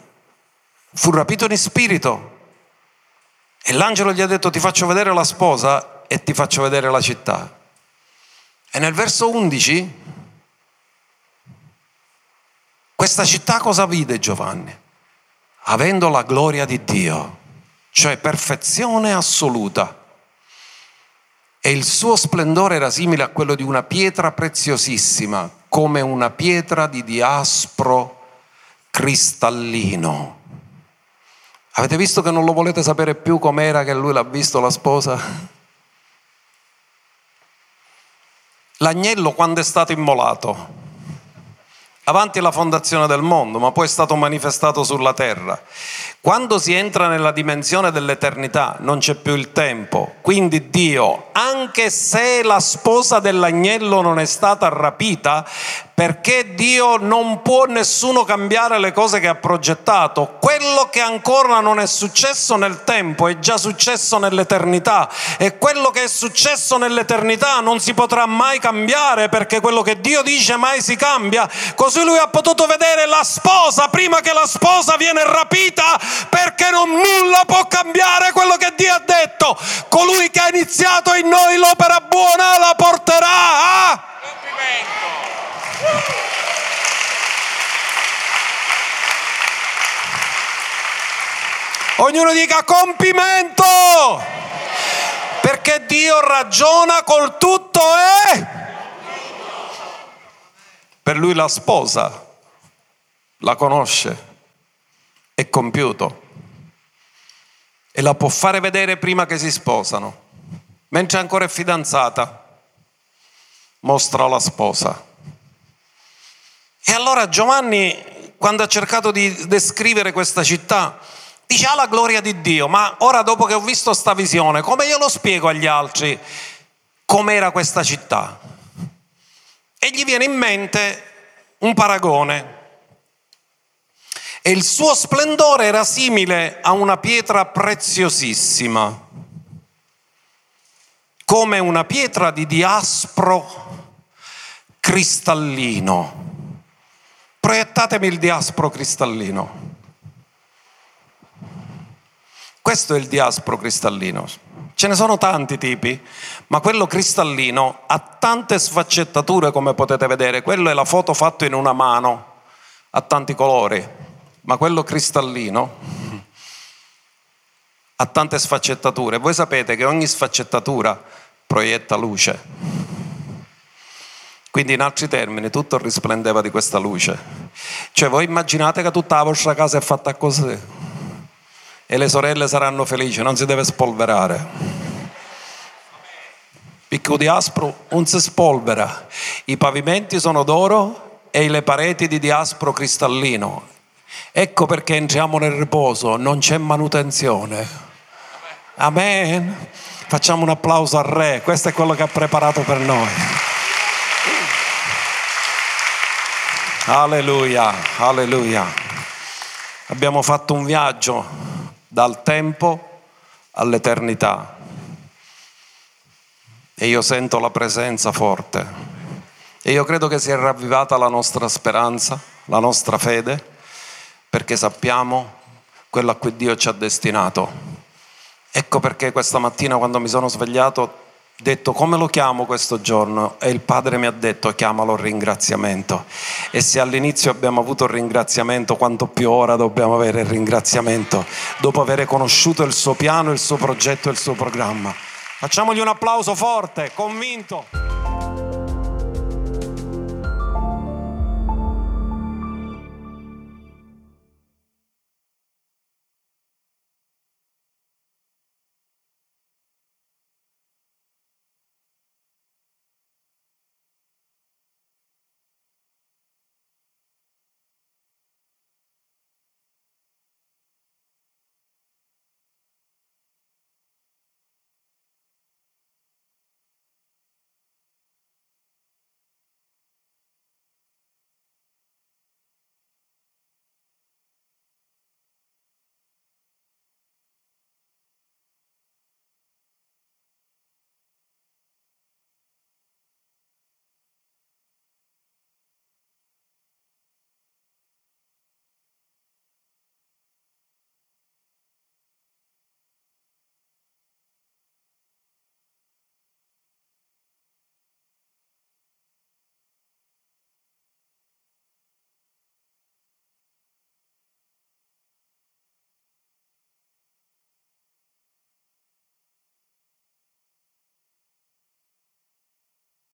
fu rapito in spirito e l'angelo gli ha detto ti faccio vedere la sposa e ti faccio vedere la città. E nel verso 11, questa città cosa vide Giovanni? Avendo la gloria di Dio, cioè perfezione assoluta. E il suo splendore era simile a quello di una pietra preziosissima, come una pietra di diaspro cristallino Avete visto che non lo volete sapere più com'era che lui l'ha visto la sposa? L'agnello quando è stato immolato? Avanti la fondazione del mondo, ma poi è stato manifestato sulla terra. Quando si entra nella dimensione dell'eternità non c'è più il tempo, quindi Dio, anche se la sposa dell'agnello non è stata rapita, perché Dio non può nessuno cambiare le cose che ha progettato. Quello che ancora non è successo nel tempo è già successo nell'eternità e quello che è successo nell'eternità non si potrà mai cambiare perché quello che Dio dice mai si cambia. Così lui ha potuto vedere la sposa prima che la sposa viene rapita perché non nulla può cambiare quello che Dio ha detto. Colui che ha iniziato in noi l'opera buona la porterà a compimento. Ognuno dica compimento. Perché Dio ragiona col tutto e per lui la sposa la conosce, è compiuto e la può fare vedere prima che si sposano. Mentre ancora è fidanzata, mostra la sposa. E allora Giovanni, quando ha cercato di descrivere questa città, Dice, ah la gloria di Dio, ma ora dopo che ho visto sta visione, come io lo spiego agli altri com'era questa città? E gli viene in mente un paragone. E il suo splendore era simile a una pietra preziosissima, come una pietra di diaspro cristallino. Proiettatemi il diaspro cristallino. Questo è il diaspro cristallino. Ce ne sono tanti tipi, ma quello cristallino ha tante sfaccettature come potete vedere. Quello è la foto fatta in una mano, ha tanti colori, ma quello cristallino ha tante sfaccettature. Voi sapete che ogni sfaccettatura proietta luce. Quindi in altri termini tutto risplendeva di questa luce. Cioè voi immaginate che tutta la vostra casa è fatta così e le sorelle saranno felici, non si deve spolverare. Picco di aspro non si spolvera, i pavimenti sono d'oro e le pareti di diaspro cristallino. Ecco perché entriamo nel riposo, non c'è manutenzione. Amen. Facciamo un applauso al Re, questo è quello che ha preparato per noi. Alleluia, alleluia. Abbiamo fatto un viaggio dal tempo all'eternità. E io sento la presenza forte. E io credo che sia ravvivata la nostra speranza, la nostra fede, perché sappiamo quello a cui Dio ci ha destinato. Ecco perché questa mattina quando mi sono svegliato detto come lo chiamo questo giorno? E il padre mi ha detto chiamalo ringraziamento. E se all'inizio abbiamo avuto il ringraziamento quanto più ora dobbiamo avere il ringraziamento? Dopo aver conosciuto il suo piano, il suo progetto e il suo programma. Facciamogli un applauso forte, convinto